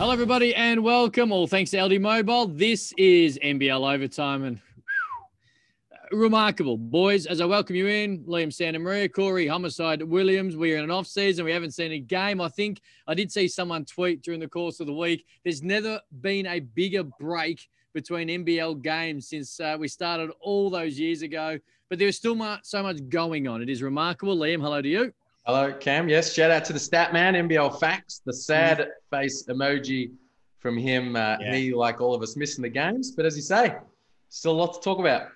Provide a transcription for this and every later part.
Hello, everybody, and welcome. All thanks to LD Mobile. This is NBL Overtime, and remarkable, boys. As I welcome you in, Liam Santamaria, Corey Homicide Williams. We are in an off season. We haven't seen a game. I think I did see someone tweet during the course of the week. There's never been a bigger break between NBL games since uh, we started all those years ago. But there's still so much going on. It is remarkable. Liam, hello to you. Hello, Cam. Yes, shout out to the stat man, NBL Facts, the sad face emoji from him. Uh, Yeah. He, like all of us, missing the games. But as you say, still a lot to talk about.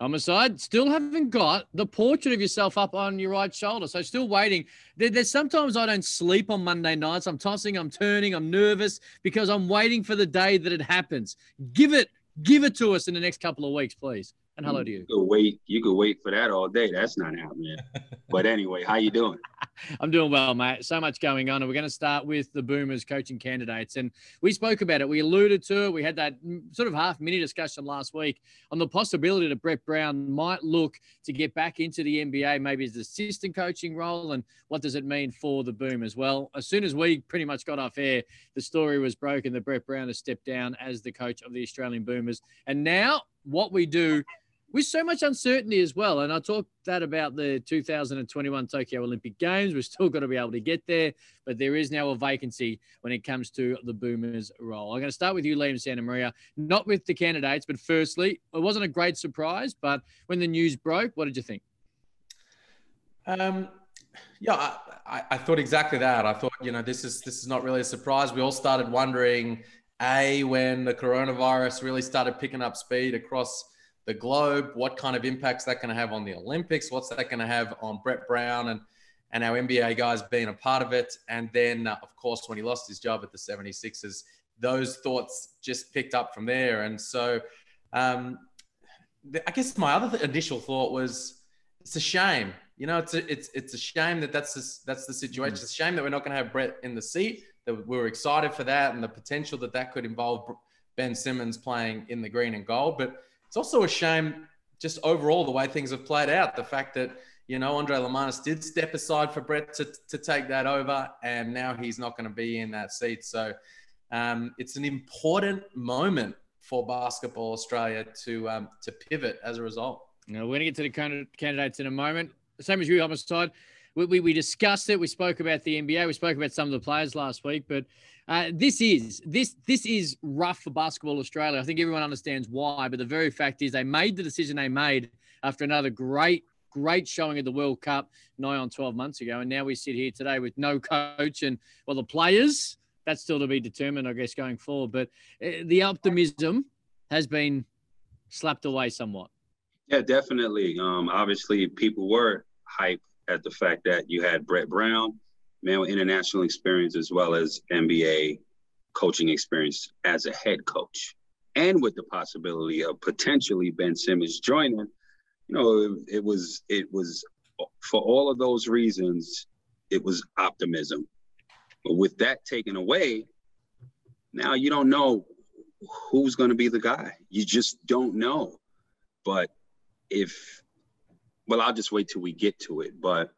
Homicide, still haven't got the portrait of yourself up on your right shoulder. So still waiting. There, there's sometimes I don't sleep on Monday nights. I'm tossing, I'm turning, I'm nervous because I'm waiting for the day that it happens. Give it, give it to us in the next couple of weeks, please. And hello to you. You could wait. You could wait for that all day. That's not happening. but anyway, how you doing? I'm doing well, mate. So much going on. And we're going to start with the Boomers coaching candidates. And we spoke about it. We alluded to it. We had that sort of half mini discussion last week on the possibility that Brett Brown might look to get back into the NBA, maybe as assistant coaching role. And what does it mean for the Boomers? Well, as soon as we pretty much got off air, the story was broken that Brett Brown has stepped down as the coach of the Australian Boomers. And now what we do with so much uncertainty as well. And I talked that about the 2021 Tokyo Olympic Games. We're still going to be able to get there, but there is now a vacancy when it comes to the Boomers role. I'm going to start with you, Liam Santamaria, not with the candidates, but firstly, it wasn't a great surprise, but when the news broke, what did you think? Um, yeah, I, I, I thought exactly that. I thought, you know, this is this is not really a surprise. We all started wondering, a when the coronavirus really started picking up speed across the globe, what kind of impacts that going to have on the Olympics? What's that going to have on Brett Brown and and our NBA guys being a part of it? And then, uh, of course, when he lost his job at the 76ers, those thoughts just picked up from there. And so, um, the, I guess my other th- initial thought was, it's a shame. You know, it's a, it's it's a shame that that's the, that's the situation. It's a shame that we're not going to have Brett in the seat. That we were excited for that and the potential that that could involve Ben Simmons playing in the green and gold. But it's also a shame, just overall, the way things have played out. The fact that you know Andre Lemanis did step aside for Brett to to take that over, and now he's not going to be in that seat. So um, it's an important moment for Basketball Australia to um, to pivot as a result. Now, we're going to get to the candidates in a moment. Same as you, Homicide. We, we, we discussed it. We spoke about the NBA. We spoke about some of the players last week. But uh, this is this this is rough for Basketball Australia. I think everyone understands why. But the very fact is, they made the decision they made after another great great showing at the World Cup nigh on 12 months ago, and now we sit here today with no coach and well, the players. That's still to be determined, I guess, going forward. But uh, the optimism has been slapped away somewhat. Yeah, definitely. Um, obviously, people were hyped at the fact that you had Brett Brown, man with international experience as well as NBA coaching experience as a head coach, and with the possibility of potentially Ben Simmons joining. You know, it, it was it was for all of those reasons, it was optimism. But with that taken away, now you don't know who's going to be the guy. You just don't know. But if, well, I'll just wait till we get to it. But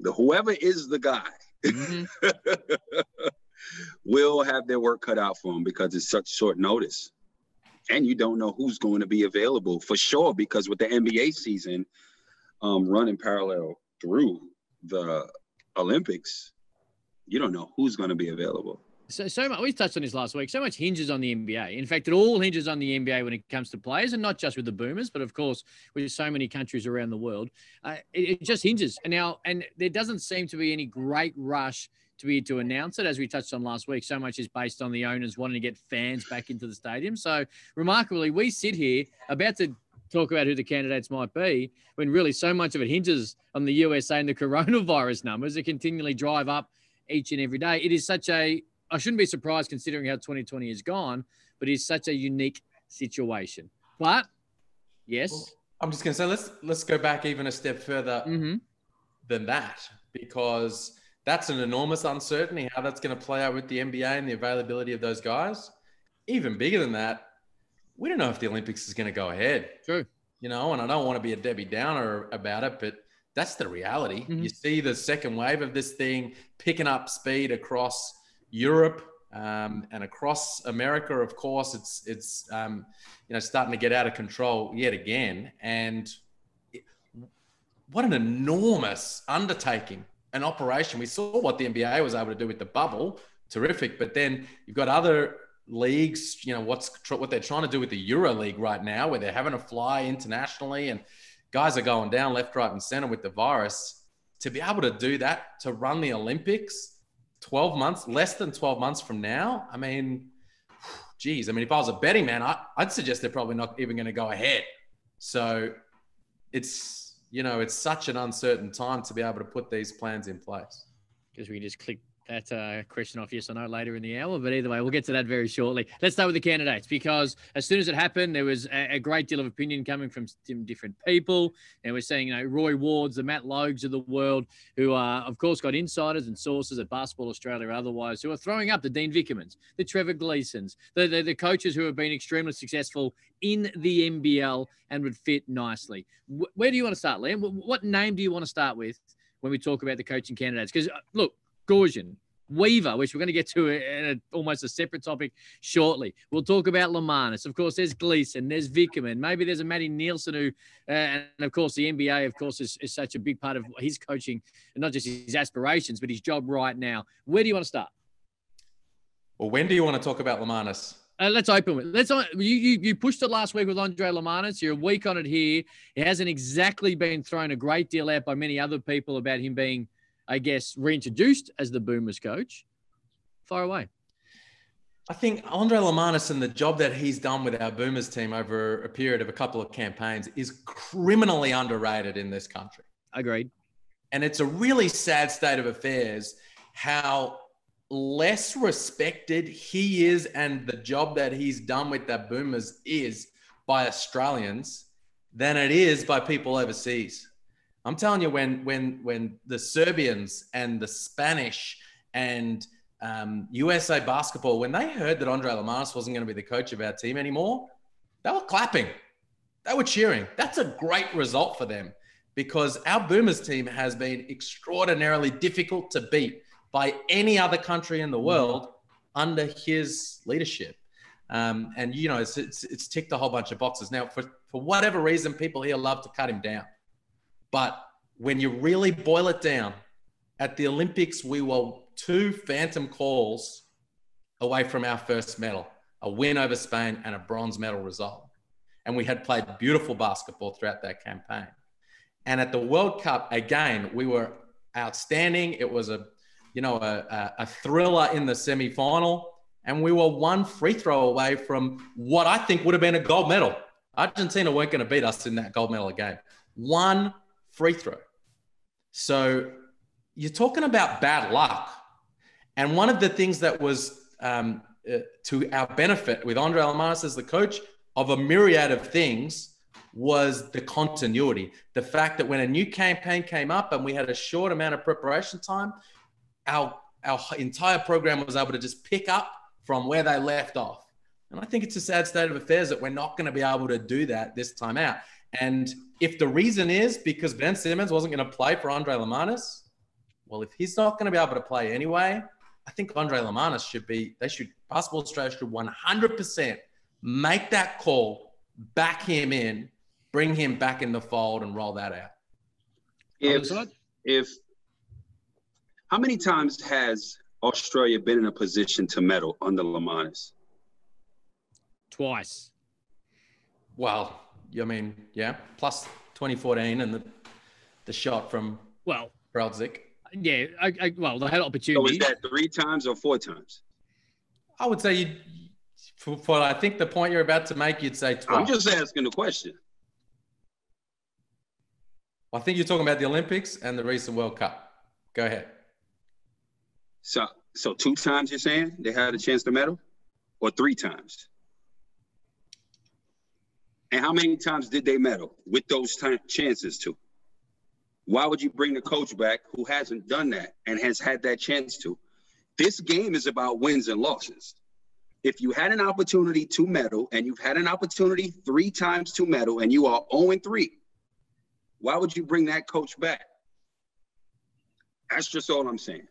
the whoever is the guy will have their work cut out for them because it's such short notice. And you don't know who's going to be available for sure because with the NBA season um, running parallel through the Olympics, you don't know who's going to be available. So, so much, we touched on this last week. So much hinges on the NBA. In fact, it all hinges on the NBA when it comes to players, and not just with the Boomers, but of course with so many countries around the world. Uh, it, it just hinges. And now, and there doesn't seem to be any great rush to be to announce it, as we touched on last week. So much is based on the owners wanting to get fans back into the stadium. So, remarkably, we sit here about to talk about who the candidates might be when really so much of it hinges on the USA and the coronavirus numbers that continually drive up each and every day. It is such a I shouldn't be surprised considering how 2020 has gone, but it's such a unique situation. But yes, I'm just going to say let's let's go back even a step further hmm than that because that's an enormous uncertainty how that's going to play out with the NBA and the availability of those guys. Even bigger than that, we don't know if the Olympics is going to go ahead. true. You know, and I don't want to be a Debbie Downer about it, but that's the reality. Mhm. You see the second wave of this thing picking up speed across Europe, Um, and across America, of course, it's it's um, you know starting to get out of control yet again. And it, what an enormous undertaking, an operation. We saw what the NBA was able to do with the bubble, terrific. But then you've got other leagues. You know what's what they're trying to do with the Euro League right now, where they're having to fly internationally, and guys are going down left, right, and center with the virus. To be able to do that, to run the Olympics 12 months, less than 12 months from now, I mean, geez, I mean, if I was a betting man, I, would suggest they're probably not even going to go ahead. So it's, you know, it's such an uncertain time to be able to put these plans in place. Because we just click that uh, question off yes or no later in the hour. But either way, we'll get to that very shortly. Let's start with the candidates because as soon as it happened, there was a, a great deal of opinion coming from different people. And we're seeing, you know, Roy Wards, the Matt Logues of the world, who are, of course, got insiders and sources at Basketball Australia or otherwise, who are throwing up the Dean Vickermans, the Trevor Gleesons, the, the, the coaches who have been extremely successful in the NBL and would fit nicely. Where do you want to start, Liam? What name do you want to start with when we talk about the coaching candidates? Because, uh, look, Goorjian, Weaver, which we're going to get to in a, almost a separate topic shortly. We'll talk about Lemanis. Of course, there's Gleeson, there's Vickerman. Maybe there's a Matty Nielsen who, uh, and of course, the NBA, of course, is, is such a big part of his coaching, and not just his aspirations, but his job right now. Where do you want to start? Well, when do you want to talk about Lemanis? Uh, let's open with let's you, you you pushed it last week with Andre Lemanis. You're a week on it here. It hasn't exactly been thrown a great deal out by many other people about him being I guess, reintroduced as the Boomers coach. Far away. I think Andre Lemanis and the job that he's done with our Boomers team over a period of a couple of campaigns is criminally underrated in this country. Agreed. And it's a really sad state of affairs how less respected he is and the job that he's done with the Boomers is by Australians than it is by people overseas. I'm telling you, when when when the Serbians and the Spanish and um, USA basketball, when they heard that Andre Lemanis wasn't going to be the coach of our team anymore, they were clapping, they were cheering. That's a great result for them because our Boomers team has been extraordinarily difficult to beat by any other country in the world under his leadership. Um, and you know, it's, it's, it's ticked a whole bunch of boxes. Now, for for whatever reason, people here love to cut him down. But when you really boil it down, at the Olympics, we were two phantom calls away from our first medal a win over Spain and a bronze medal result. And we had played beautiful basketball throughout that campaign. And at the World Cup, again, we were outstanding. It was a, you know, a, a thriller in the semi-final, and we were one free throw away from what I think would have been a gold medal. Argentina weren't going to beat us in that gold medal game. One free throw. So you're talking about bad luck. And one of the things that was um, uh, to our benefit with Andre Lemanis as the coach of a myriad of things was the continuity. The fact that when a new campaign came up and we had a short amount of preparation time, our, our entire program was able to just pick up from where they left off. And I think it's a sad state of affairs that we're not going to be able to do that this time out. And if the reason is because Ben Simmons wasn't going to play for Andre Lemanis, well, if he's not going to be able to play anyway, I think Andre Lemanis should be, they should, Basketball Australia should 100% make that call, back him in, bring him back in the fold and roll that out. If, if, how many times has Australia been in a position to medal under Lemanis? Twice. Well, I mean, yeah, plus 2014 and the the shot from well Preldžić. Yeah, I, I, well, they had opportunity. So is that three times or four times? I would say you. For, for I think the point you're about to make, you'd say 12. I'm just asking the question. I think you're talking about the Olympics and the recent World Cup. Go ahead. So, so two times you're saying they had a chance to medal, or three times? And how many times did they medal with those t- chances to? Why would you bring the coach back who hasn't done that and has had that chance to? This game is about wins and losses. If you had an opportunity to medal and you've had an opportunity three times to medal and you are 0 3, why would you bring that coach back? That's just all I'm saying.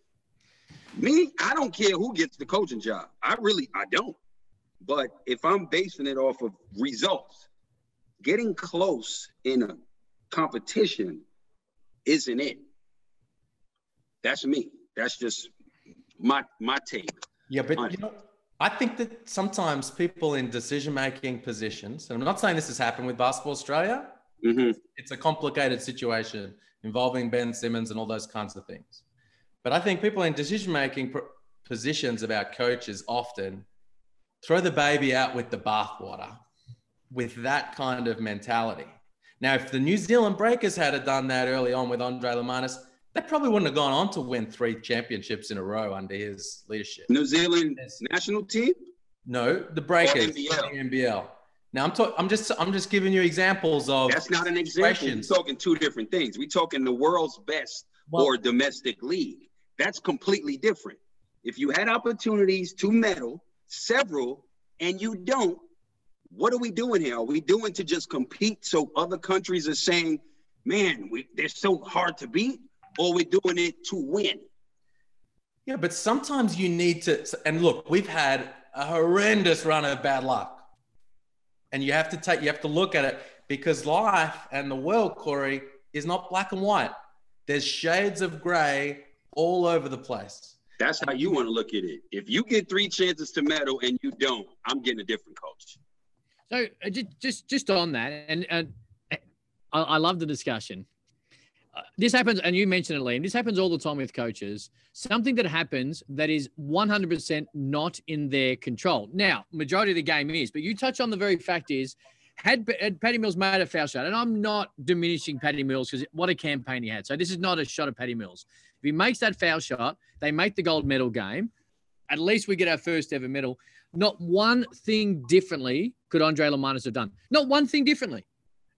Me, I don't care who gets the coaching job. I really, I don't. But if I'm basing it off of results, getting close in a competition isn't it. That's me. That's just my my take. Yeah, but you know, I think that sometimes people in decision making positions, and I'm not saying this has happened with Basketball Australia. Mm-hmm. It's a complicated situation involving Ben Simmons and all those kinds of things. But I think people in decision making positions about coaches often throw the baby out with the bathwater with that kind of mentality. Now, if the New Zealand Breakers had done that early on with Andre Lemanis, they probably wouldn't have gone on to win three championships in a row under his leadership. New Zealand national team? No, the Breakers, NBL. The NBL. Now I'm talking. I'm just. I'm just giving you examples of. That's not an example. We're talking two different things. We're talking the world's best well, or domestic league. That's completely different. If you had opportunities to medal, several, and you don't, what are we doing here? Are we doing to just compete so other countries are saying, man, we, they're so hard to beat, or we're doing it to win? Yeah, but sometimes you need to, and look, we've had a horrendous run of bad luck. And you have to take, you have to look at it because life and the world, Corey, is not black and white. There's shades of gray all over the place. That's how you want to look at it. If you get three chances to medal and you don't, I'm getting a different coach. So uh, just just just on that, and, and I, I love the discussion. Uh, this happens, and you mentioned it, Liam. This happens all the time with coaches. Something that happens that is 100% not in their control. Now, majority of the game is, but you touch on the very fact is, had, had Mills made a foul shot, and I'm not diminishing Patty Mills because what a campaign he had. So this is not a shot at Patty Mills. If he makes that foul shot, they make the gold medal game. At least we get our first ever medal. Not one thing differently could Andre Lemanis have done. Not one thing differently.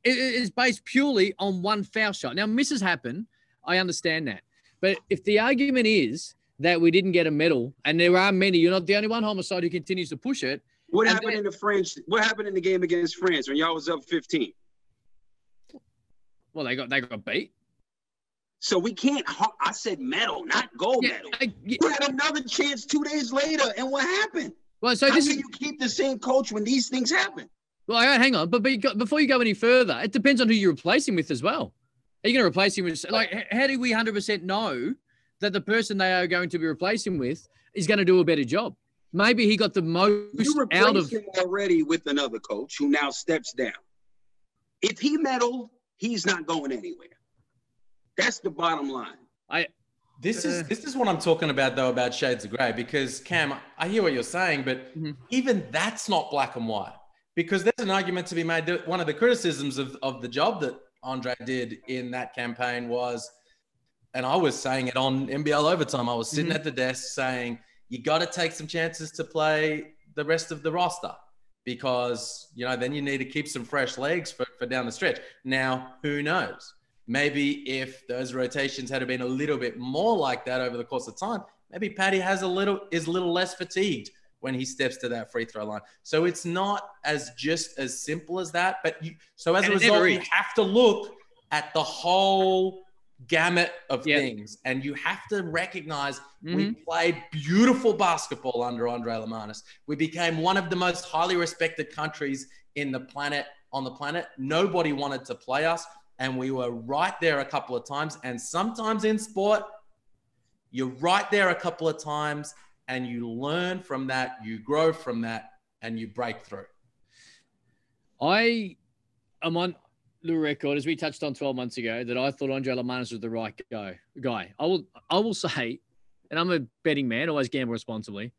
It is based purely on one foul shot. Now, misses happen. I understand that. But if the argument is that we didn't get a medal, and there are many, you're not the only one homicide who continues to push it. What happened then, in the French? What happened in the game against France when y'all was up 15? Well, they got they got beat. So we can't. I said medal, not gold yeah, medal. I, yeah. We had another chance two days later, and what happened? Well, so How this can is, you keep the same coach when these things happen? Well, hang on, but, but before you go any further, it depends on who you replace him with as well. Are you going to replace him with like? How do we hundred percent know that the person they are going to be replacing with is going to do a better job? Maybe he got the most you out of him already with another coach who now steps down. If he meddled, he's not going anywhere. That's the bottom line. I this is this is what I'm talking about though about shades of grey because Cam, I hear what you're saying, but mm-hmm. even that's not black and white because there's an argument to be made that one of the criticisms of, of the job that Andre did in that campaign was, and I was saying it on NBL overtime. I was sitting mm-hmm. at the desk saying you got to take some chances to play the rest of the roster because you know then you need to keep some fresh legs for, for down the stretch. Now who knows? Maybe if those rotations had been a little bit more like that over the course of time, maybe Patty has a little is a little less fatigued when he steps to that free throw line. So it's not as just as simple as that. But you, so as and a result, you have to look at the whole gamut of yep. things, and you have to recognize mm-hmm. we played beautiful basketball under Andre Lemanis. We became one of the most highly respected countries in the planet on the planet. Nobody wanted to play us and we were right there a couple of times. And sometimes in sport, you're right there a couple of times and you learn from that, you grow from that, and you break through. I am on the record, as we touched on 12 months ago, that I thought Andre Lemanis was the right guy. Guy, I will, I will say, and I'm a betting man, always gamble responsibly.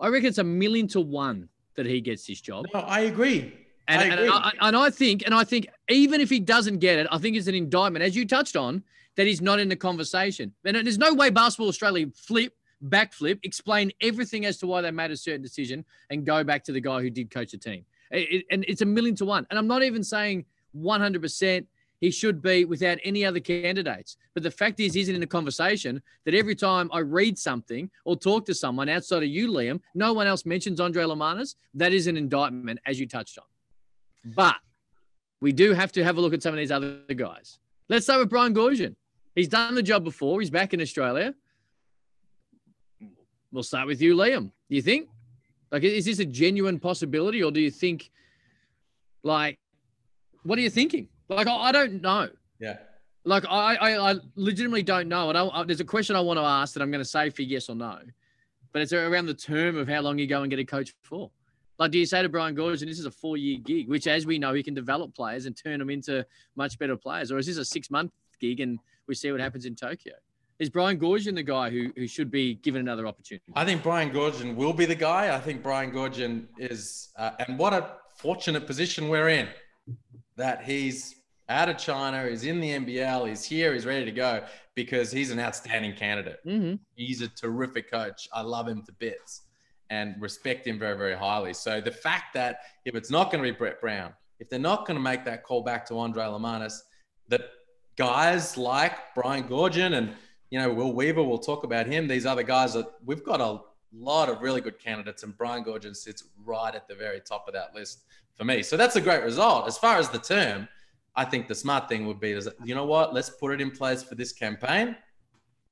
I reckon it's a million to one that he gets this job. No, I agree. And I, and I, and I think, and I think, even if he doesn't get it, I think it's an indictment, as you touched on, that he's not in the conversation. And there's no way Basketball Australia flip, backflip, explain everything as to why they made a certain decision, and go back to the guy who did coach the team. It, it, and it's a million to one. And I'm not even saying 100% he should be without any other candidates. But the fact is, he's not in a conversation that every time I read something or talk to someone outside of you, Liam, no one else mentions Andre Lemanis. That is an indictment, as you touched on. But we do have to have a look at some of these other guys. Let's start with Brian Goorjian. He's done the job before. He's back in Australia. we'll start with you, Liam. Do you think? Like, is this a genuine possibility, or do you think, like, what are you thinking? Like, I, I don't know. Yeah. Like, I, I, I legitimately don't know. I don't, I, there's a question I want to ask that I'm going to say for yes or no, but it's around the term of how long you go and get a coach for. Like, do you say to Brian Goorjian, this is a four year gig, which, as we know, he can develop players and turn them into much better players? Or is this a six month gig and we see what happens in Tokyo? Is Brian Goorjian the guy who, who should be given another opportunity? I think Brian Goorjian will be the guy. I think Brian Goorjian is, uh, and what a fortunate position we're in that he's out of China, he's in the NBL, he's here, he's ready to go because he's an outstanding candidate. Mm-hmm. He's a terrific coach. I love him to bits and respect him very, very highly. So the fact that if it's not going to be Brett Brown, if they're not going to make that call back to Andre Lemanis, that guys like Brian Goorjian and you know Will Weaver, we'll talk about him. These other guys that we've got a lot of really good candidates, and Brian Goorjian sits right at the very top of that list for me. So that's a great result. As far as the term, I think the smart thing would be is you know what? Let's put it in place for this campaign.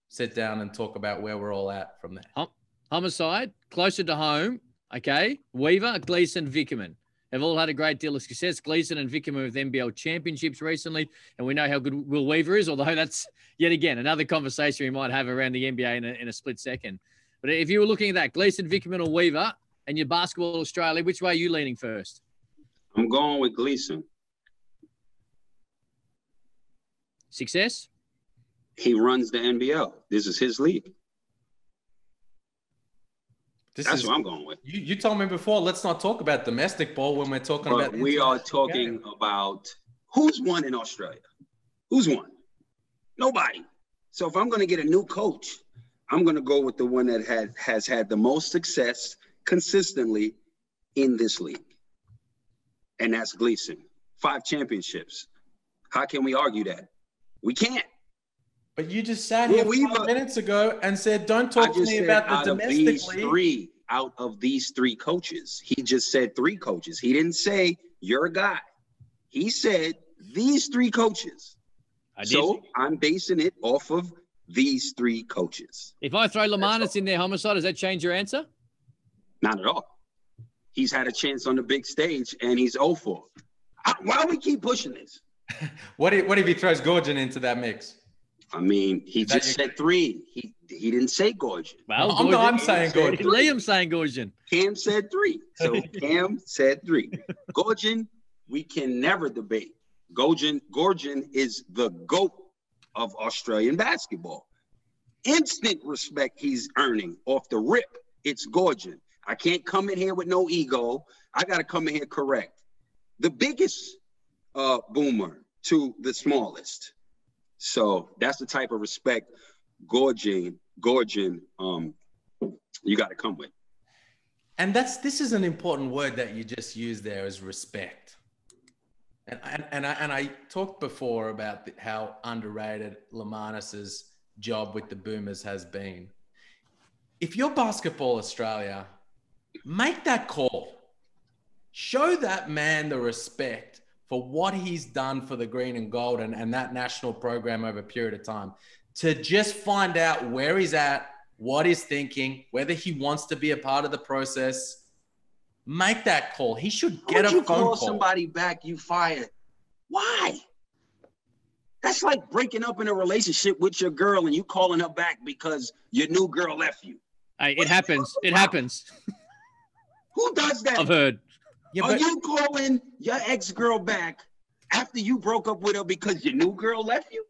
Sit down and talk about where we're all at from there. Oh, Homicide, closer to home. Okay. Weaver, Gleeson, Vickerman have all had a great deal of success. Gleeson and Vickerman with NBL championships recently, and we know how good Will Weaver is, although that's yet again another conversation we might have around the NBA in a, in a split second. But if you were looking at that, Gleeson, Vickerman, or Weaver, and your basketball Australia, which way are you leaning first? I'm going with Gleeson. Success? He runs the NBL. This is his league. This That's is, what I'm going with. You, you told me before, let's not talk about domestic ball when we're talking But about. we are talking game. about who's won in Australia. Who's won? Nobody. So if I'm going to get a new coach, I'm going to go with the one that had has had the most success consistently in this league, and that's Gleeson. Five championships. How can we argue that? We can't. But you just sat Will here Weaver- five minutes ago and said, "Don't talk to me said about the of domestic these league." three, out of these three coaches, he just said three coaches. He didn't say you're a guy. He said these three coaches. I did. So I'm basing it off of these three coaches. if I throw Lemanis in there, homicide, does that change your answer? Not at all. He's had a chance on the big stage and he's 0 for. I- Why do we keep pushing this? What if, what if he throws Gorgon into that mix? I mean, he that just your- said three. He he didn't say Gorgon. Well, I'm, Gorgian- I'm saying Gorgon. Gorgon. Liam's saying Gorgian. Cam said three. So Cam said three. Gorgon, we can never debate. Gorgon, Gorgon is the GOAT of Australian basketball. Instant respect he's earning off the rip. It's Gorgon. I can't come in here with no ego. I got to come in here correct. The biggest uh, boomer to the smallest. So that's the type of respect gorging, gorging, um, you got to come with. And that's this is an important word that you just used there is respect. And and, and I and I talked before about the, how underrated Lemanis's job with the Boomers has been. If you're Basketball Australia, make that call. Show that man the respect for what he's done for the green and gold and, and that national program over a period of time. To just find out where he's at, what he's thinking, whether he wants to be a part of the process. Make that call. He should get Would a you phone call call. somebody back you fired? Why? That's like breaking up in a relationship with your girl and you calling her back because your new girl left you. Hey, What it happens. It happens. Who does that? I've heard. Yeah, Are but you calling your ex-girl back after you broke up with her because your new girl left you?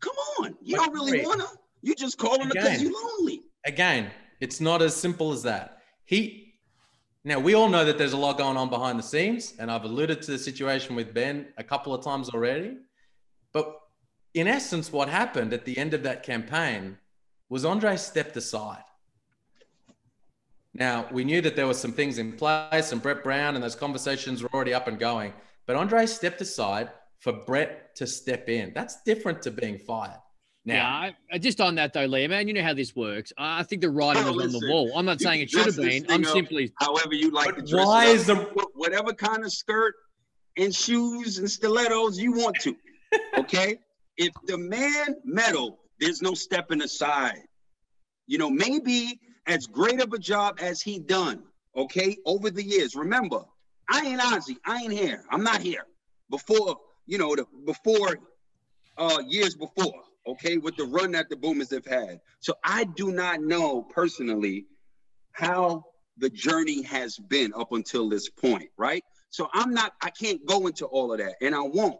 Come on. You don't really wait. want her. You just calling her because you're lonely. again, it's not as simple as that. He now we all know that there's a lot going on behind the scenes, and I've alluded to the situation with Ben a couple of times already. But in essence, what happened at the end of that campaign was Andre stepped aside. Now we knew that there were some things in place, and Brett Brown and those conversations were already up and going. But Andre stepped aside for Brett to step in. That's different to being fired. Now, yeah, I, I- just on that though, Liam, man, you know how this works. I I think the writing was on the wall. I'm not saying it should have been. I'm up. simply However you like to dress why up. is the whatever kind of skirt and shoes and stilettos you want to. Okay? if the man meddle, there's no stepping aside. You know, maybe as great of a job as he done, okay, over the years. Remember, I ain't Ozzy. I ain't here. I'm not here. Before, you know, the before uh years before, okay, with the run that the boomers have had. So I do not know personally how the journey has been up until this point, right? So I'm not, I can't go into all of that, and I won't.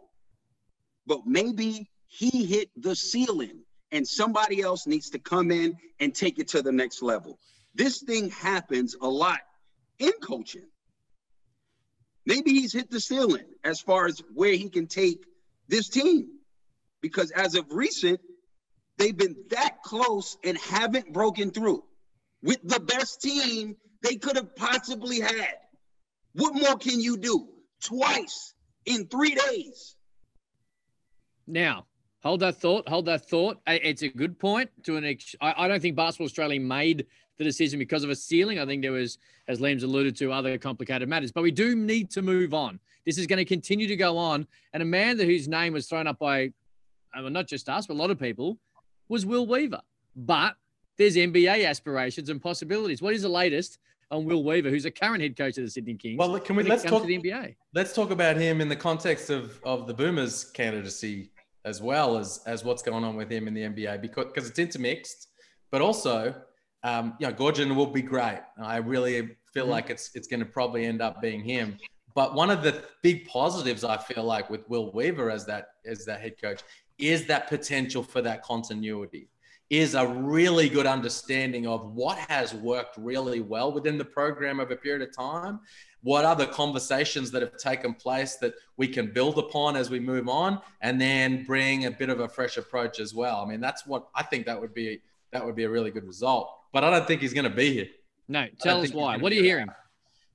But maybe he hit the ceiling and somebody else needs to come in and take it to the next level. This thing happens a lot in coaching. Maybe he's hit the ceiling as far as where he can take this team. Because as of recent, they've been that close and haven't broken through with the best team they could have possibly had. What more can you do? Twice in three days. Now, hold that thought. Hold that thought. It's a good point. To an, ex- I, I don't think Basketball Australia made the decision because of a ceiling. I think there was, as Liam's alluded to, other complicated matters. But we do need to move on. This is going to continue to go on. And a man that whose name was thrown up by, uh, well, not just us, but a lot of people, was Will Weaver. But there's NBA aspirations and possibilities. What is the latest on Will Weaver, who's a current head coach of the Sydney Kings? Well, can we let's talk to the NBA? Let's talk about him in the context of of the Boomers' candidacy as well as as what's going on with him in the NBA because because it's intermixed, but also um, you know Goorjian will be great. I really feel mm-hmm. like it's it's going to probably end up being him. But one of the big positives I feel like with Will Weaver as that as that head coach is that potential for that continuity is a really good understanding of what has worked really well within the program over a period of time. What are the conversations that have taken place that we can build upon as we move on, and then bring a bit of a fresh approach as well. I mean, that's what I think that would be. That would be a really good result. But I don't think he's going to be here. No, tell us why. What are you hearing?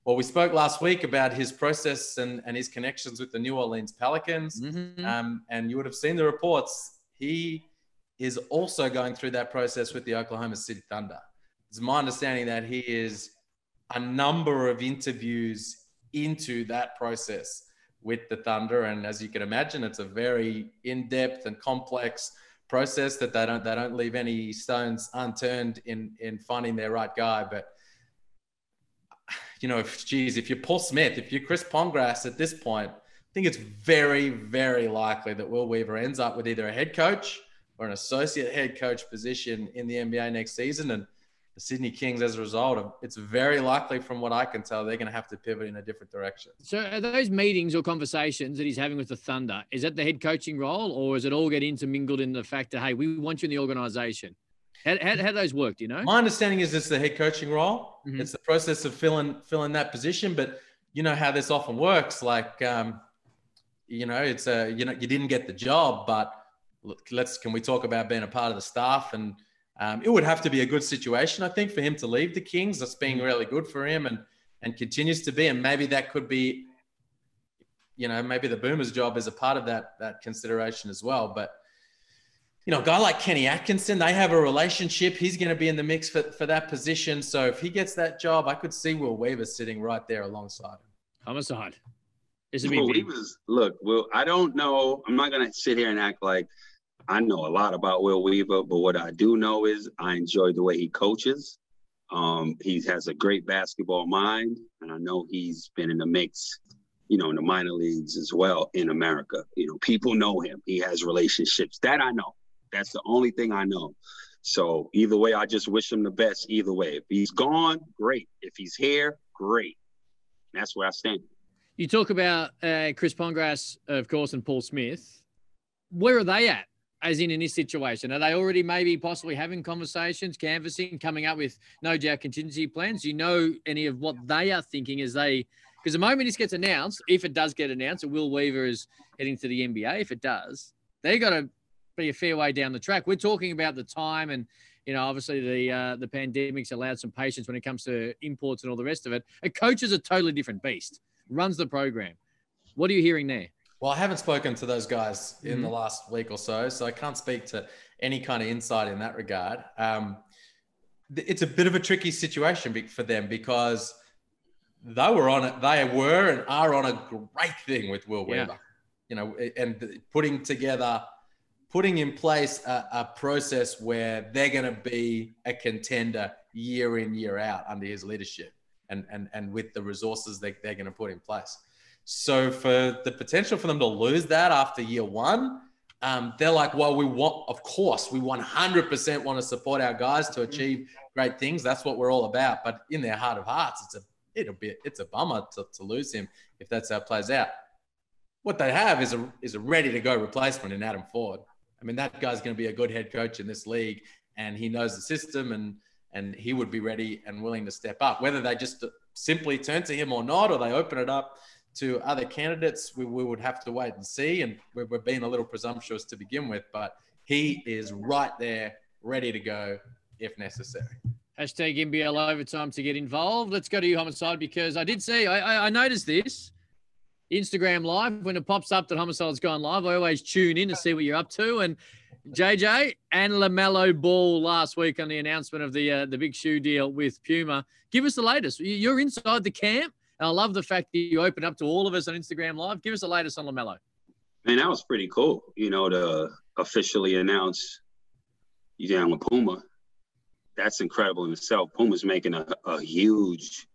Well, we spoke last week about his process and, and his connections with the New Orleans Pelicans. Mm-hmm. Um, and you would have seen the reports. He is also going through that process with the Oklahoma City Thunder. It's my understanding that he is a number of interviews into that process with the Thunder, and as you can imagine, it's a very in-depth and complex process that they don't they don't leave any stones unturned in in finding their right guy. But you know, if geez, if you're Paul Smith, if you're Chris Pongrass at this point, I think it's very very likely that Will Weaver ends up with either a head coach or an associate head coach position in the NBA next season. And the Sydney Kings, as a result of it's very likely, from what I can tell, they're going to have to pivot in a different direction. So, are those meetings or conversations that he's having with the Thunder, is that the head coaching role, or is it all get intermingled in the fact that, hey, we want you in the organization? How, how, how those work, do you know? My understanding is it's the head coaching role. Mm-hmm. It's the process of filling filling that position. But you know how this often works. Like, um, you know, it's a you know you didn't get the job, but let's can we talk about being a part of the staff and um, it would have to be a good situation i think for him to leave the kings. That's being really good for him and and continues to be. And maybe that could be you know maybe the boomers job is a part of that that consideration as well. But you know a guy like kenny atkinson they have a relationship. He's going to be in the mix for, for that position. So if he gets that job i could see will weaver sitting right there alongside him. Homicide. Is it well, was, look Will, i don't know. I'm not going to sit here and act like I know a lot about Will Weaver, but what I do know is I enjoy the way he coaches. Um, he has a great basketball mind, and I know he's been in the mix, you know, in the minor leagues as well in America. You know, people know him. He has relationships. That I know. That's the only thing I know. So either way, I just wish him the best. Either way, if he's gone, great. If he's here, great. that's where I stand. You talk about uh, Chris Pongrass, of course, and Paul Smith. Where are they at? As in in this situation? Are they already maybe possibly having conversations, canvassing, coming up with no doubt contingency plans? Do you know any of what they are thinking as they because the moment this gets announced, if it does get announced, and Will Weaver is heading to the NBA, if it does, they've got to be a fair way down the track. We're talking about the time and you know, obviously the uh, the pandemic's allowed some patience when it comes to imports and all the rest of it. A coach is a totally different beast. Runs the program. What are you hearing there? Well, I haven't spoken to those guys in mm-hmm. the last week or so, so I can't speak to any kind of insight in that regard. Um, it's a bit of a tricky situation for them because they were on it. They were and are on a great thing with Will. Yeah. You know, and putting together putting in place a, a process where they're going to be a contender year in year out under his leadership and and and with the resources that they're going to put in place. So for the potential for them to lose that after year one, um, they're like, well, we want, of course, we 100% want to support our guys to achieve great things. That's what we're all about. But in their heart of hearts, it's a it'll be it's a bummer to, to lose him if that's how it plays out. What they have is a is a ready to go replacement in Adam Forde. I mean, that guy's going to be a good head coach in this league, and he knows the system, and and he would be ready and willing to step up. Whether they just simply turn to him or not, or they open it up to other candidates, we, we would have to wait and see. And we're, we're being a little presumptuous to begin with, but he is right there, ready to go if necessary. Hashtag NBL overtime to get involved. Let's go to you, Homicide, because I did see, I, I, I noticed this Instagram live when it pops up that Homicide's gone live. I always tune in to see what you're up to. And JJ and LaMelo Ball last week on the announcement of the uh, the big shoe deal with Puma. Give us the latest. You're inside the camp. And I love the fact that you open up to all of us on Instagram Live. Give us the latest on LaMelo. Man, that was pretty cool. You know, to officially announce you down with Puma. That's incredible in itself. Puma's making a, a huge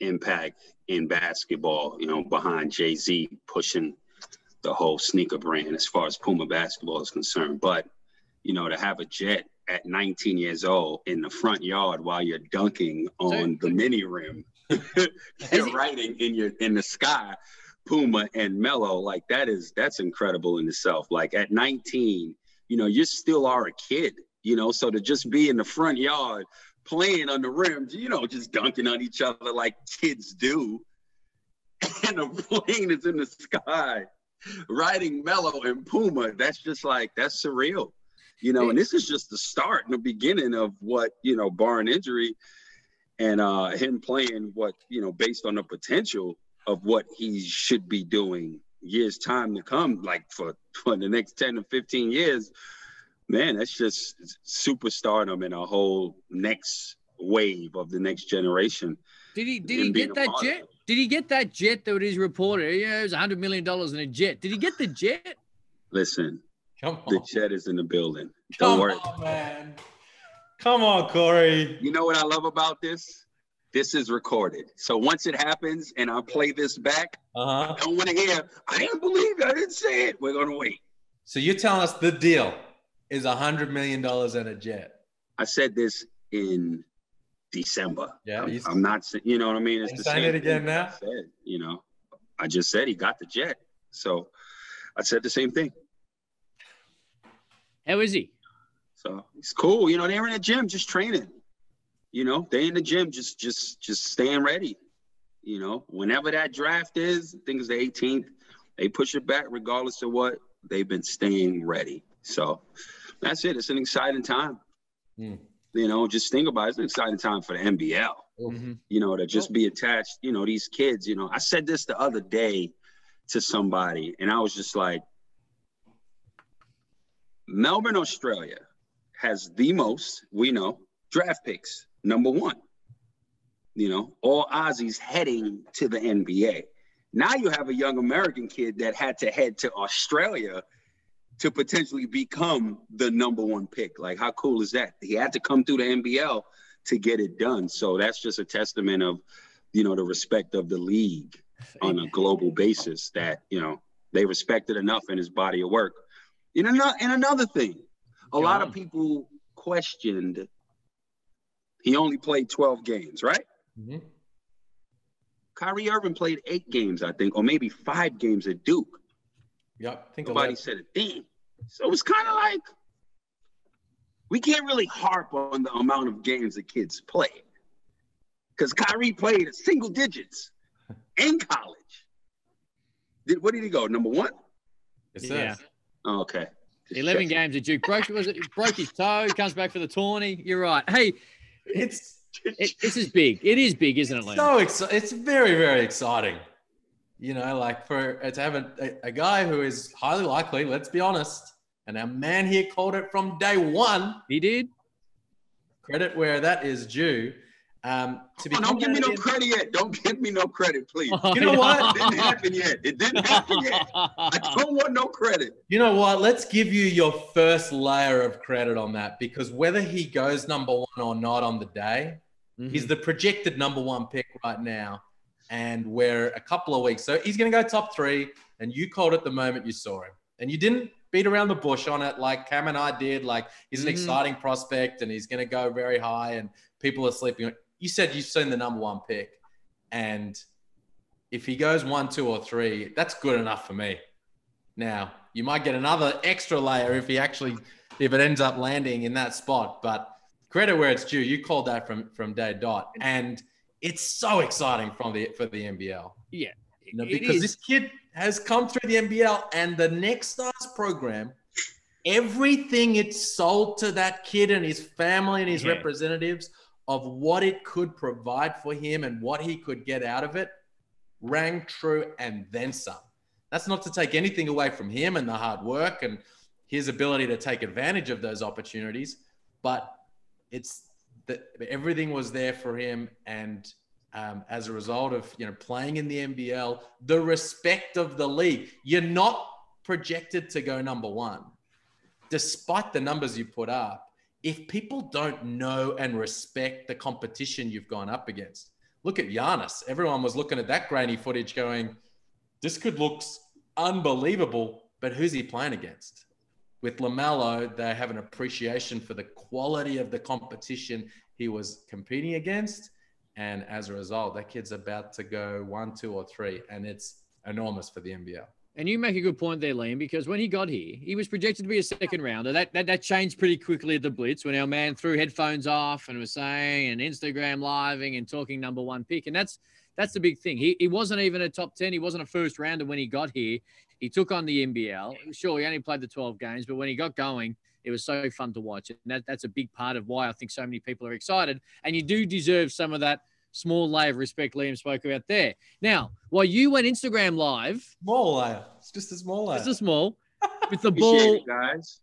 impact in basketball, you know, behind Jay Z pushing the whole sneaker brand as far as Puma basketball is concerned. But, you know, to have a jet at 19 years old in the front yard while you're dunking on the mini rim, you're writing in your in the sky, Puma and Melo, like that is that's incredible in itself. Like at 19, you know, you still are a kid, you know, so to just be in the front yard playing on the rims, you know, just dunking on each other like kids do. And a plane is in the sky riding Melo and Puma. That's just like, that's surreal, you know, and this is just the start and the beginning of what, you know, barring injury and uh, him playing what, you know, based on the potential of what he should be doing years time to come, like for, for the next 10 to 15 years, man, that's just superstardom in a whole next wave of the next generation. Did he did he get that jet? Did he get that jet that is reported? Yeah, it was hundred million dollars in a jet. Did he get the jet? Listen, Come on. the jet is in the building. Don't Come worry. on, man. Come on, Corey. You know what I love about this? This is recorded. So once it happens and I play this back, uh-huh. I don't want to hear, I didn't believe it. I didn't say it. We're going to wait. So you're telling us the deal is a hundred million dollars and a jet. I said this in December. Yeah, I'm, I'm not. You know what I mean? It's the same it again now. Said, you know, I just said he got the jet, so I said the same thing. How is he? So it's cool. You know, they're in the gym just training. You know, they in the gym just just just staying ready. You know, whenever that draft is, I think it's the 18th. They push it back regardless of what. They've been staying ready. So that's it. It's an exciting time. Mm. You know, just think about it. It's an exciting time for the NBL. Mm-hmm. You know, to just be attached, you know, these kids, you know, I said this the other day to somebody, and I was just like, Melbourne, Australia has the most, we know, draft picks, number one. You know, all Aussies heading to the NBA. Now you have a young American kid that had to head to Australia to potentially become the number one pick. Like, how cool is that? He had to come through the NBL to get it done. So that's just a testament of, you know, the respect of the league on a global basis that, you know, they respected enough in his body of work. And another, and another thing, a lot of people questioned he only played 12 games, right? Mm-hmm. Kyrie Irving played eight games, I think, or maybe five games at Duke. Yep. think Nobody said a thing. So it's kind of like we can't really harp on the amount of games the kids play. Because Kyrie played single digits in college. Did, where did he go? Number one? yeah. Oh, okay. 11 games at Duke. Broke, was it, broke his toe, comes back for the tourney. You're right. Hey, it's it, this is big. It is big, isn't it, Liam? So exci- it's very, very exciting you know, like for to have a, a, guy who is highly likely, let's be honest, and our man here called it from day one. He did. Credit where that is due. Um, to be oh, don't give me no credit yet. Don't give me no credit, please. you know what? It didn't happen yet. It didn't happen yet. I don't want no credit. You know what? Let's give you your first layer of credit on that because whether he goes number one or not on the day, mm-hmm. he's the projected number one pick right now. And we're a couple of weeks. So he's going to go top three. And you called it the moment you saw him. And you didn't beat around the bush on it like Cam and I did. Like he's an mm-hmm. exciting prospect and he's going to go very high and people are sleeping. You said you've seen the number one pick. And if he goes one, two, or three, that's good enough for me. Now, you might get another extra layer if he actually, if it ends up landing in that spot. But credit where it's due. You called that from from day dot. And it's so exciting from the for the NBL. Yeah. You know, because this kid has come through the NBL and the Next Stars program, everything it's sold to that kid and his family and his yeah. representatives of what it could provide for him and what he could get out of it rang true and then some. That's not to take anything away from him and the hard work and his ability to take advantage of those opportunities, but it's that everything was there for him and um, as a result of you know playing in the NBL, the respect of the league. You're not projected to go number one, despite the numbers you put up. If people don't know and respect the competition you've gone up against, look at Giannis. Everyone was looking at that grainy footage, going, "This could look unbelievable," but who's he playing against? With Lamelo, they have an appreciation for the quality of the competition he was competing against and as a result, that kid's about to go one, two, or three, and it's enormous for the NBL. And you make a good point there, Liam, because when he got here, he was projected to be a second rounder. That, that that changed pretty quickly at the Blitz when our man threw headphones off and was saying and Instagram living and talking number one pick. And that's that's the big thing. He, he wasn't even a top 10. He wasn't a first rounder when he got here. He took on the NBL. Sure, he only played the 12 games, but when he got going, it was so fun to watch. And that, that's a big part of why I think so many people are excited. And you do deserve some of that small layer of respect Liam spoke about there. Now, while you went Instagram live, small layer, it's just a small layer, just a small with the ball, guys.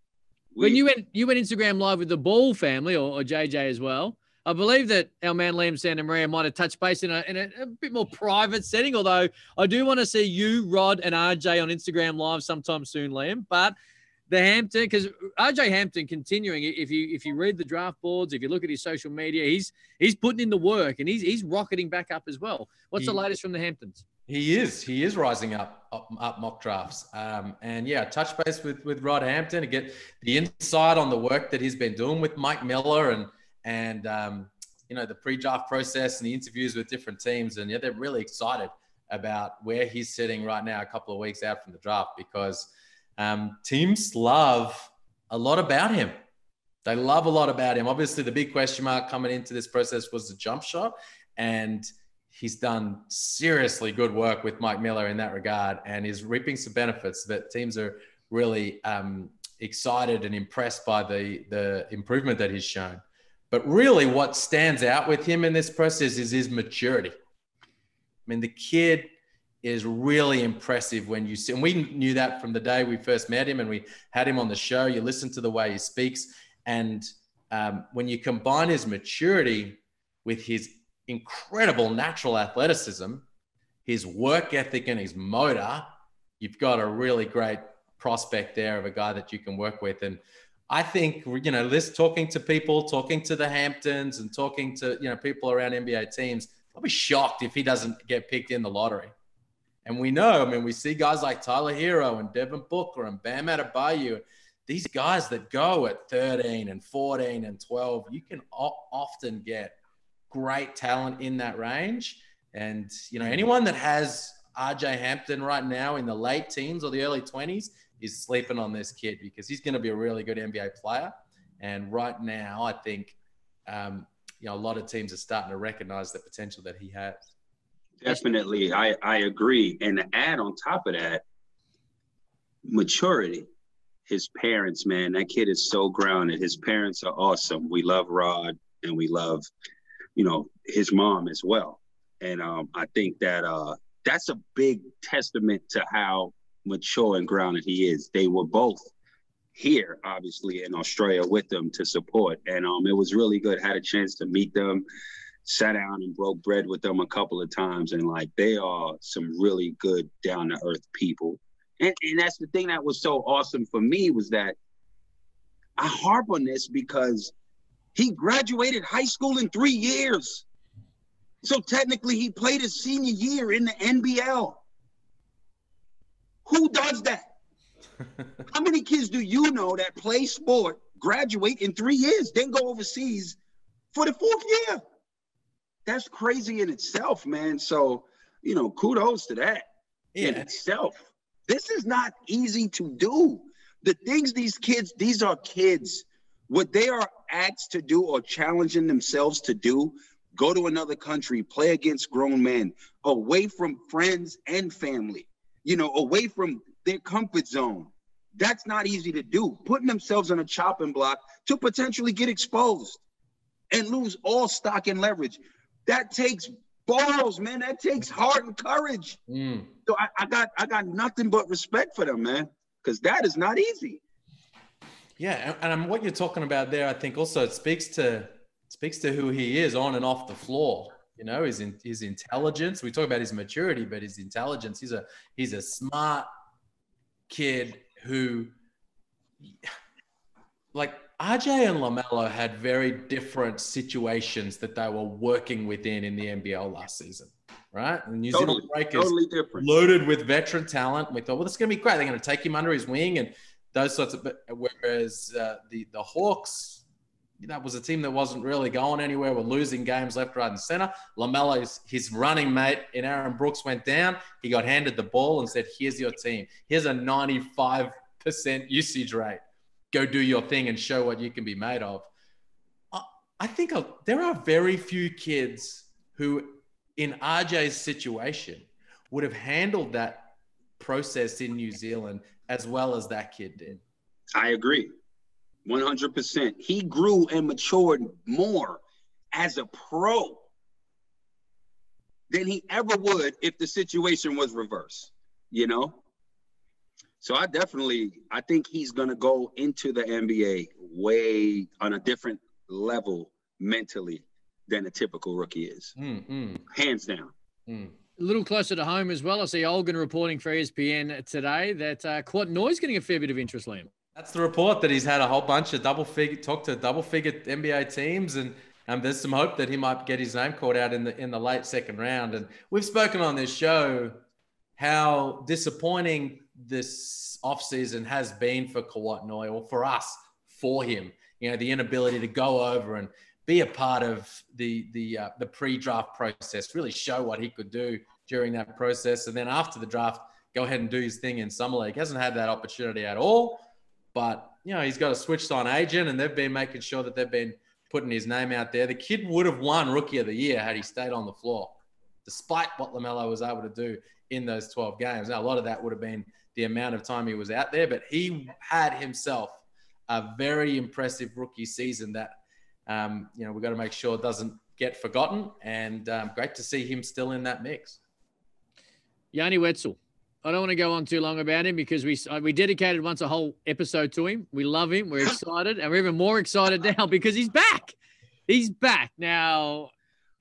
We... When you went, you went Instagram live with the Ball family or, or JJ as well. I believe that our man Liam Santamaria might have touched base in, a, in a, a, bit more private setting. Although I do want to see you, Rod, and RJ on Instagram live sometime soon, Liam. But the Hampton because RJ Hampton continuing. If you if you read the draft boards, if you look at his social media, he's he's putting in the work and he's he's rocketing back up as well. What's he, the latest from the Hamptons? He is he is rising up up, up mock drafts. Um, and yeah, touch base with with Rod Hampton to get the insight on the work that he's been doing with Mike Miller and and um, you know the pre-draft process and the interviews with different teams. And yeah, they're really excited about where he's sitting right now, a couple of weeks out from the draft, because um, teams love a lot about him. They love a lot about him. Obviously, the big question mark coming into this process was the jump shot. And he's done seriously good work with Mike Miller in that regard and is reaping some benefits that teams are really um, excited and impressed by the, the improvement that he's shown. But really, what stands out with him in this process is his maturity. I mean, the kid is really impressive when you see, and we knew that from the day we first met him and we had him on the show. You listen to the way he speaks, and um, when you combine his maturity with his incredible natural athleticism, his work ethic, and his motor, you've got a really great prospect there of a guy that you can work with. And I think you know, this talking to people, talking to the Hamptons, and talking to you know people around NBA teams, I'll be shocked if he doesn't get picked in the lottery. And we know, I mean, we see guys like Tyler Herro and Devin Booker and Bam Adebayo. These guys that go at 13 and 14 and 12, you can often get great talent in that range. And, you know, anyone that has RJ Hampton right now in the late teens or the early 20s is sleeping on this kid because he's going to be a really good NBA player. And right now, I think, um, you know, a lot of teams are starting to recognize the potential that he has. Definitely, I I agree. And add on top of that, maturity. His parents, man, that kid is so grounded. His parents are awesome. We love Rod and we love, you know, his mom as well. And um, I think that uh, that's a big testament to how mature and grounded he is. They were both here, obviously, in Australia with them to support. And um, it was really good. Had a chance to meet them sat down and broke bread with them a couple of times, and like they are some really good down to earth people. And and that's the thing that was so awesome for me was that I harp on this because he graduated high school in three years. So technically, he played his senior year in the NBL. Who does that? How many kids do you know that play sport, graduate in three years, then go overseas for the fourth year? That's crazy in itself, man. So, you know, kudos to that yeah. in itself. This is not easy to do. The things these kids, these are kids. What they are asked to do or challenging themselves to do, go to another country, play against grown men, away from friends and family, you know, away from their comfort zone. That's not easy to do. Putting themselves on a chopping block to potentially get exposed and lose all stock and leverage. That takes balls, man. That takes heart and courage. Mm. So I, I, got I got nothing but respect for them, man, because that is not easy. Yeah, and what you're talking about there, I think also it speaks to speaks to who he is on and off the floor. You know, his his intelligence. We talk about his maturity, but his intelligence. He's a he's a smart kid who, like RJ and LaMelo, had very different situations that they were working within in the NBL last season. Right, and New totally, Zealand Breakers totally different. loaded with veteran talent. We thought, well, this is going to be great. They're going to take him under his wing and those sorts of. Whereas uh, the the Hawks, that was a team that wasn't really going anywhere. We're losing games left, right, and center. LaMelo's his running mate in Aaron Brooks went down. He got handed the ball and said, "Here's your team. Here's a 95 percent usage rate. Go do your thing and show what you can be made of." I think there are very few kids who, in RJ's situation, would have handled that process in New Zealand as well as that kid did. I agree. 100%. He grew and matured more as a pro than he ever would if the situation was reversed, you know? So I definitely I think he's going to go into the NBA way on a different level mentally than a typical rookie is. Mm, Hands down. Mm. A little closer to home as well. I see Olgun reporting for ESPN today that uh, Kouat getting a fair bit of interest, Liam. That's the report that he's had a whole bunch of double figure talk to double figure NBA teams, and um, there's some hope that he might get his name called out in the in the late second round. And we've spoken on this show how disappointing this offseason has been for Kouat or for us, for him. You know, the inability to go over and be a part of the the uh, the pre-draft process, really show what he could do during that process, and then after the draft, go ahead and do his thing in summer league. Hasn't had that opportunity at all, but you know he's got a switched on agent, and they've been making sure that they've been putting his name out there. The kid would have won Rookie of the Year had he stayed on the floor, despite what LaMelo was able to do in those 12 games. Now a lot of that would have been the amount of time he was out there, but he had himself a very impressive rookie season that um, you know, we've got to make sure doesn't get forgotten. And um, great to see him still in that mix. Yanni Wetzel. I don't want to go on too long about him because we uh, we dedicated once a whole episode to him. We love him. We're excited, and we're even more excited now because he's back. He's back now.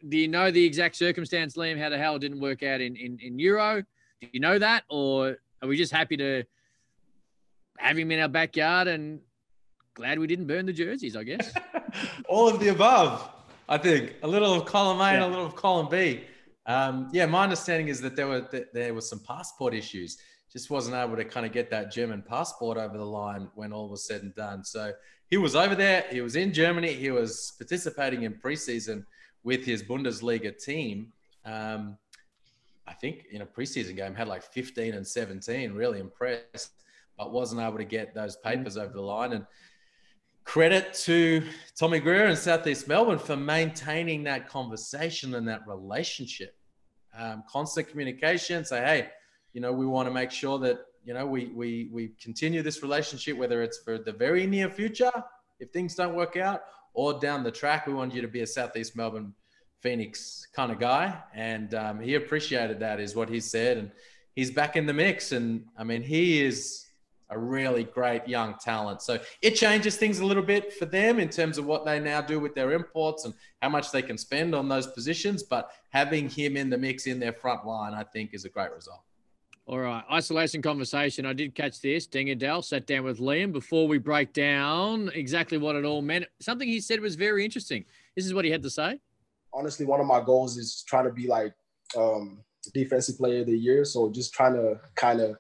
Do you know the exact circumstance, Liam, how the hell it didn't work out in, in, in Euro? Do you know that, or are we just happy to have him in our backyard and glad we didn't burn the jerseys? I guess. all of the above. I think a little of column A yeah. and a little of column B. Um, yeah, my understanding is that there were that there was some passport issues. Just wasn't able to kind of get that German passport over the line when all was said and done. So he was over there. He was in Germany. He was participating in preseason with his Bundesliga team. Um, I think in a preseason game had like 15 and 17. Really impressed, but wasn't able to get those papers over the line. And credit to Tommy Greer and Southeast Melbourne for maintaining that conversation and that relationship. Um, constant communication, say, hey, you know, we want to make sure that, you know, we, we, we continue this relationship, whether it's for the very near future, if things don't work out, or down the track. We want you to be a Southeast Melbourne Phoenix kind of guy. And um, he appreciated that, is what he said. And he's back in the mix. And I mean, he is a really great young talent. So it changes things a little bit for them in terms of what they now do with their imports and how much they can spend on those positions. But having him in the mix in their front line, I think, is a great result. All right, isolation conversation. I did catch this. Deng Adel sat down with Liam before we break down exactly what it all meant. Something he said was very interesting. This is what he had to say. Honestly, one of my goals is trying to be like um, defensive player of the year. So just trying to kind of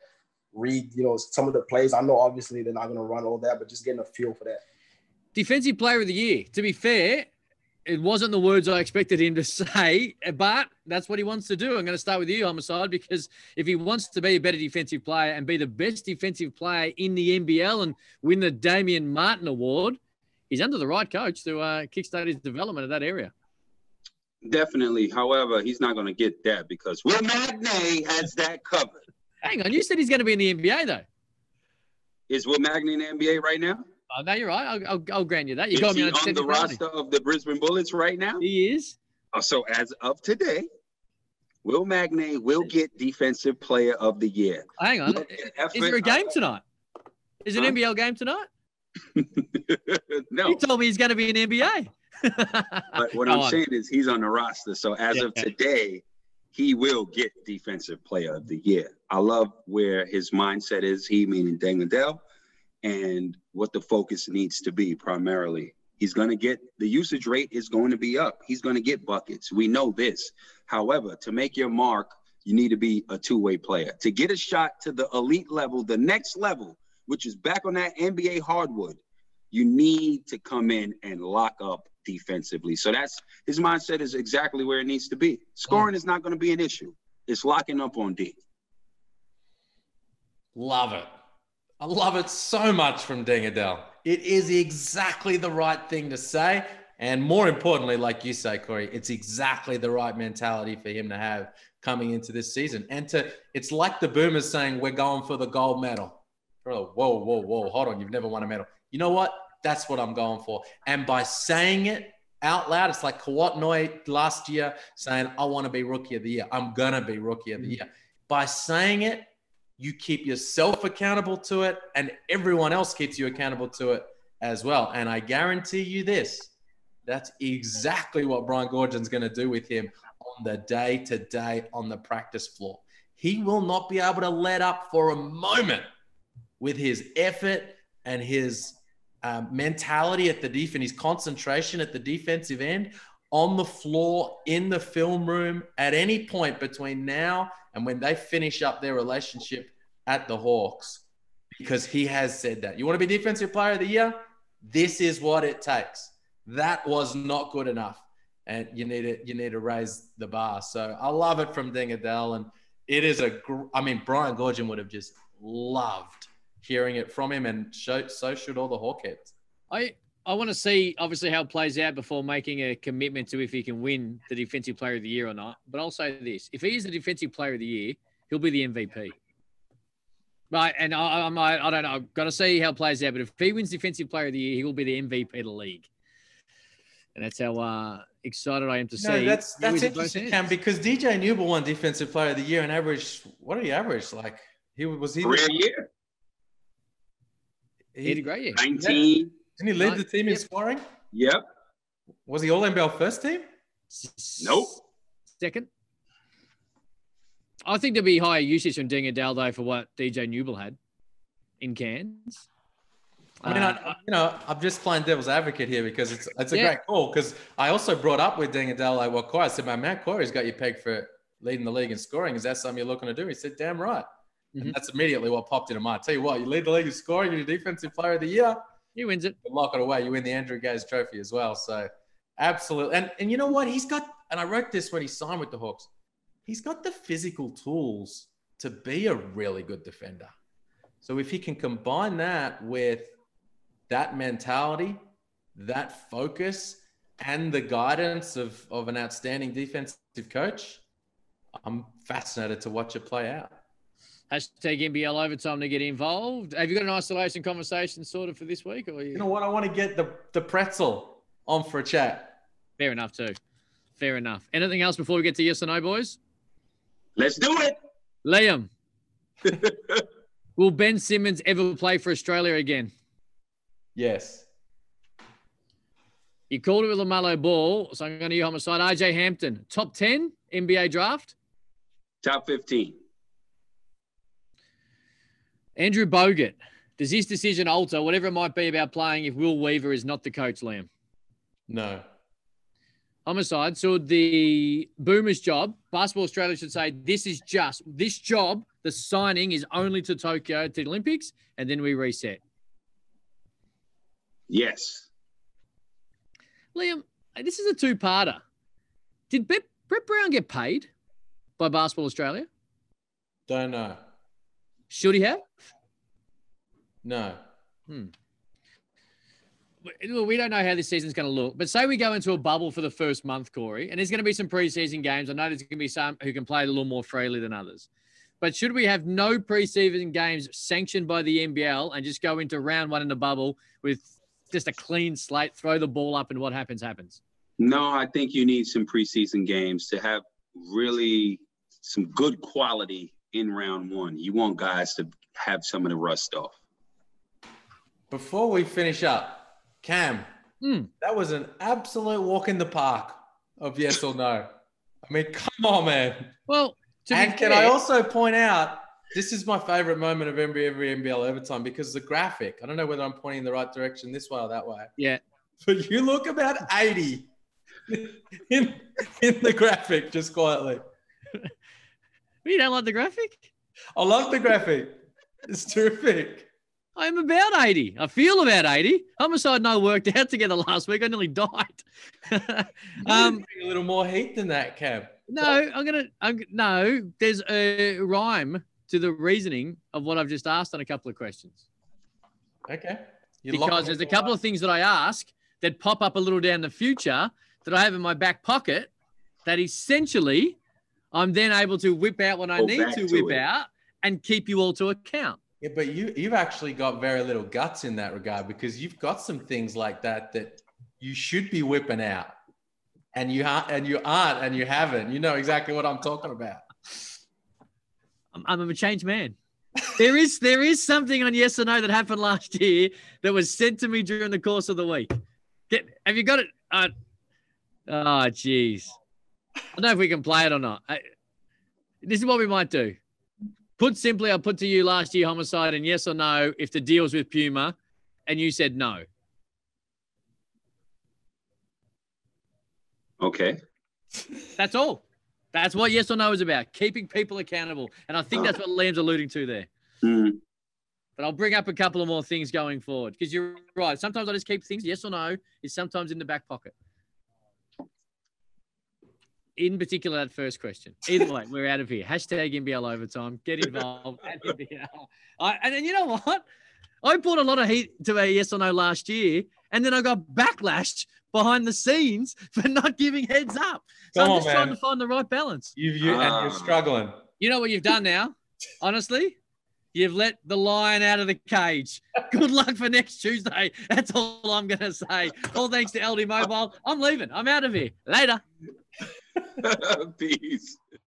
read, you know, some of the plays. I know obviously they're not going to run all that, but just getting a feel for that. Defensive player of the year. To be fair, it wasn't the words I expected him to say, but that's what he wants to do. I'm going to start with you, Homicide, because if he wants to be a better defensive player and be the best defensive player in the NBL and win the Damian Martin Award, he's under the right coach to uh, kickstart his development of that area. Definitely. However, he's not going to get that because Will Magnay has that covered. Hang on, you said he's going to be in the NBA though. Is Will Magnay in the NBA right now? Oh, no, you're right. I'll, I'll, I'll grant you that. You is got me he on, on the roster of the Brisbane Bullets right now? He is. Oh, so as of today, Will Magnay will get Defensive Player of the Year. Hang on. Is there a game tonight? Is it an NBL game tonight? no. He told me he's going to be in NBA. But what Go I'm on. saying is he's on the roster. So as Yeah. of today, he will get Defensive Player of the Year. I love where his mindset is, he meaning Deng Adel, and what the focus needs to be primarily. He's going to get the usage rate is going to be up. He's going to get buckets. We know this. However, to make your mark, you need to be a two way player. To get a shot to the elite level, the next level, which is back on that NBA hardwood, you need to come in and lock up defensively. So that's his mindset is exactly where it needs to be. Scoring is not going to be an issue. It's locking up on D. Love it. I love it so much from Deng Adel. It is exactly the right thing to say. And more importantly, like you say, Corey, it's exactly the right mentality for him to have coming into this season. And to it's like the boomers saying, We're going for the gold medal. Whoa, whoa, whoa, hold on. You've never won a medal. You know what? That's what I'm going for. And by saying it out loud, it's like Kouat Noi last year saying, I want to be rookie of the year. I'm gonna be rookie of the mm. year. By saying it, you keep yourself accountable to it, and everyone else keeps you accountable to it as well. And I guarantee you this that's exactly what Brian Goorjian's going to do with him on the day to day on the practice floor. He will not be able to let up for a moment with his effort and his um, mentality at the defense, his concentration at the defensive end on the floor, in the film room, at any point between now and when they finish up their relationship at the Hawks, because he has said that. You want to be defensive player of the year? This is what it takes. That was not good enough. And you need to you need to raise the bar. So I love it from Deng Adel. And it is a gr- I mean, Brian Goorjian would have just loved hearing it from him, and so, so should all the Hawkheads. I I want to see obviously how it plays out before making a commitment to if he can win the defensive player of the year or not. But I'll say this: if he is the defensive player of the year, he'll be the MVP. Right, and I, I'm I, I don't know. I've got to see how it plays out. But if he wins defensive player of the year, he will be the MVP of the league. And that's how uh, excited I am to see. No, that's who that's is at both interesting. Cam, because DJ Newbill won Defensive Player of the Year and averaged what did he average? Like he was he Career year, He had a great year. 19. didn't he lead Nine- the team in yep. scoring? Yep. Was he All NBL first team? Nope. Second. I think there'll be higher usage from Deng Adel though for what DJ Newbill had in Cairns. I mean, Uh, I, you know, I'm just playing devil's advocate here because it's it's a Yeah. great call. Because I also brought up with Deng Adel, like, well, Corey, I said, my man Corey's got you pegged for leading the league in scoring. Is that something you're looking to do? He said, damn right. Mhm. And that's immediately what popped into mind. Tell you what, you lead the league in scoring, you're defensive player of the year. he wins it. You lock it away. You win the Andrew Gaze Trophy as well. So, absolutely. And and you know what? He's got. And I wrote this when he signed with the Hawks. He's got the physical tools to be a really good defender. So if he can combine that with that mentality, that focus, and the guidance of, of an outstanding defensive coach, I'm fascinated to watch it play out. Hashtag NBL overtime to get involved. Have you got an isolation conversation sorted for this week? Or you... You know what? I want to get the, the pretzel on for a chat. Fair enough too. Fair enough. Anything else before we get to yes or no, boys? Let's do it. Liam, Will Ben Simmons ever play for Australia again? Yes. You called it with LaMelo Ball, so I'm going to you homicide. RJ Hampton, top 10 NBA draft? Top 15. Andrew Bogut, does his decision alter whatever it might be about playing if Will Weaver is not the coach, Liam? No. Homicide. So the Boomers job, Basketball Australia should say this is just this job. The signing is only to Tokyo to the Olympics, and then we reset. Yes. Liam, this is a two-parter. Did Brett, Brett Brown get paid by Basketball Australia? Don't know. Should he have? No. Hmm. Well, we don't know how this season's going to look, but say we go into a bubble for the first month, Corey, and there's going to be some preseason games. I know there's going to be some who can play a little more freely than others. But should we have no preseason games sanctioned by the NBL and just go into round one in the bubble with just a clean slate, throw the ball up, and what happens, happens? No, I think you need some preseason games to have really some good quality in round one. You want guys to have some of the rust off. Before we finish up, Cam, Hmm. that was an absolute walk in the park of yes or no. I mean, come on, man. Well, to And be can fair, I also point out this is my favorite moment of every every NBL overtime because the graphic. I don't know whether I'm pointing in the right direction this way or that way, yeah, but you look about 80 in in the graphic just quietly. You don't like the graphic? I love the graphic. It's terrific. I'm about 80. I feel about 80. Homicide and I worked out together last week. I nearly died. Um, a little more heat than that, Cam. no, I'm gonna. I'm, no, there's a rhyme to the reasoning of what I've just asked on a couple of questions. Okay. You because there's a couple of things that I ask that pop up a little down the future that I have in my back pocket that essentially I'm then able to whip out when I Go need to to whip it. out and keep you all to account. Yeah, but you you've actually got very little guts in that regard because you've got some things like that that you should be whipping out, and you aren't, and you aren't, and you haven't. You know exactly what I'm talking about. I'm, I'm a changed man. there is there is something on yes or no that happened last year that was sent to me during the course of the week. Get have you got it? Uh, oh, jeez. I don't know if we can play it or not. I, this is what we might do. Put simply, I put to you last year homicide and yes or no if the deal's with Puma, and you said no. Okay. That's all. That's what yes or no is about. Keeping people accountable, and I think that's what Liam's alluding to there. Hmm. But I'll bring up a couple of more things going forward because you're right. Sometimes I just keep things yes or no is sometimes in the back pocket. In particular, that first question. Either way, we're out of here. Hashtag NBL overtime. Get involved at NBL. I, and then you know what? I brought a lot of heat to a yes or no last year, and then I got backlash behind the scenes for not giving heads up. So Come I'm on, just trying man. to find the right balance. You you and Ah. you're struggling. You know what you've done now? Honestly, you've let the lion out of the cage. Good luck for next Tuesday. That's all I'm going to say. All thanks to LD Mobile. I'm leaving. I'm out of here. Later. Peace.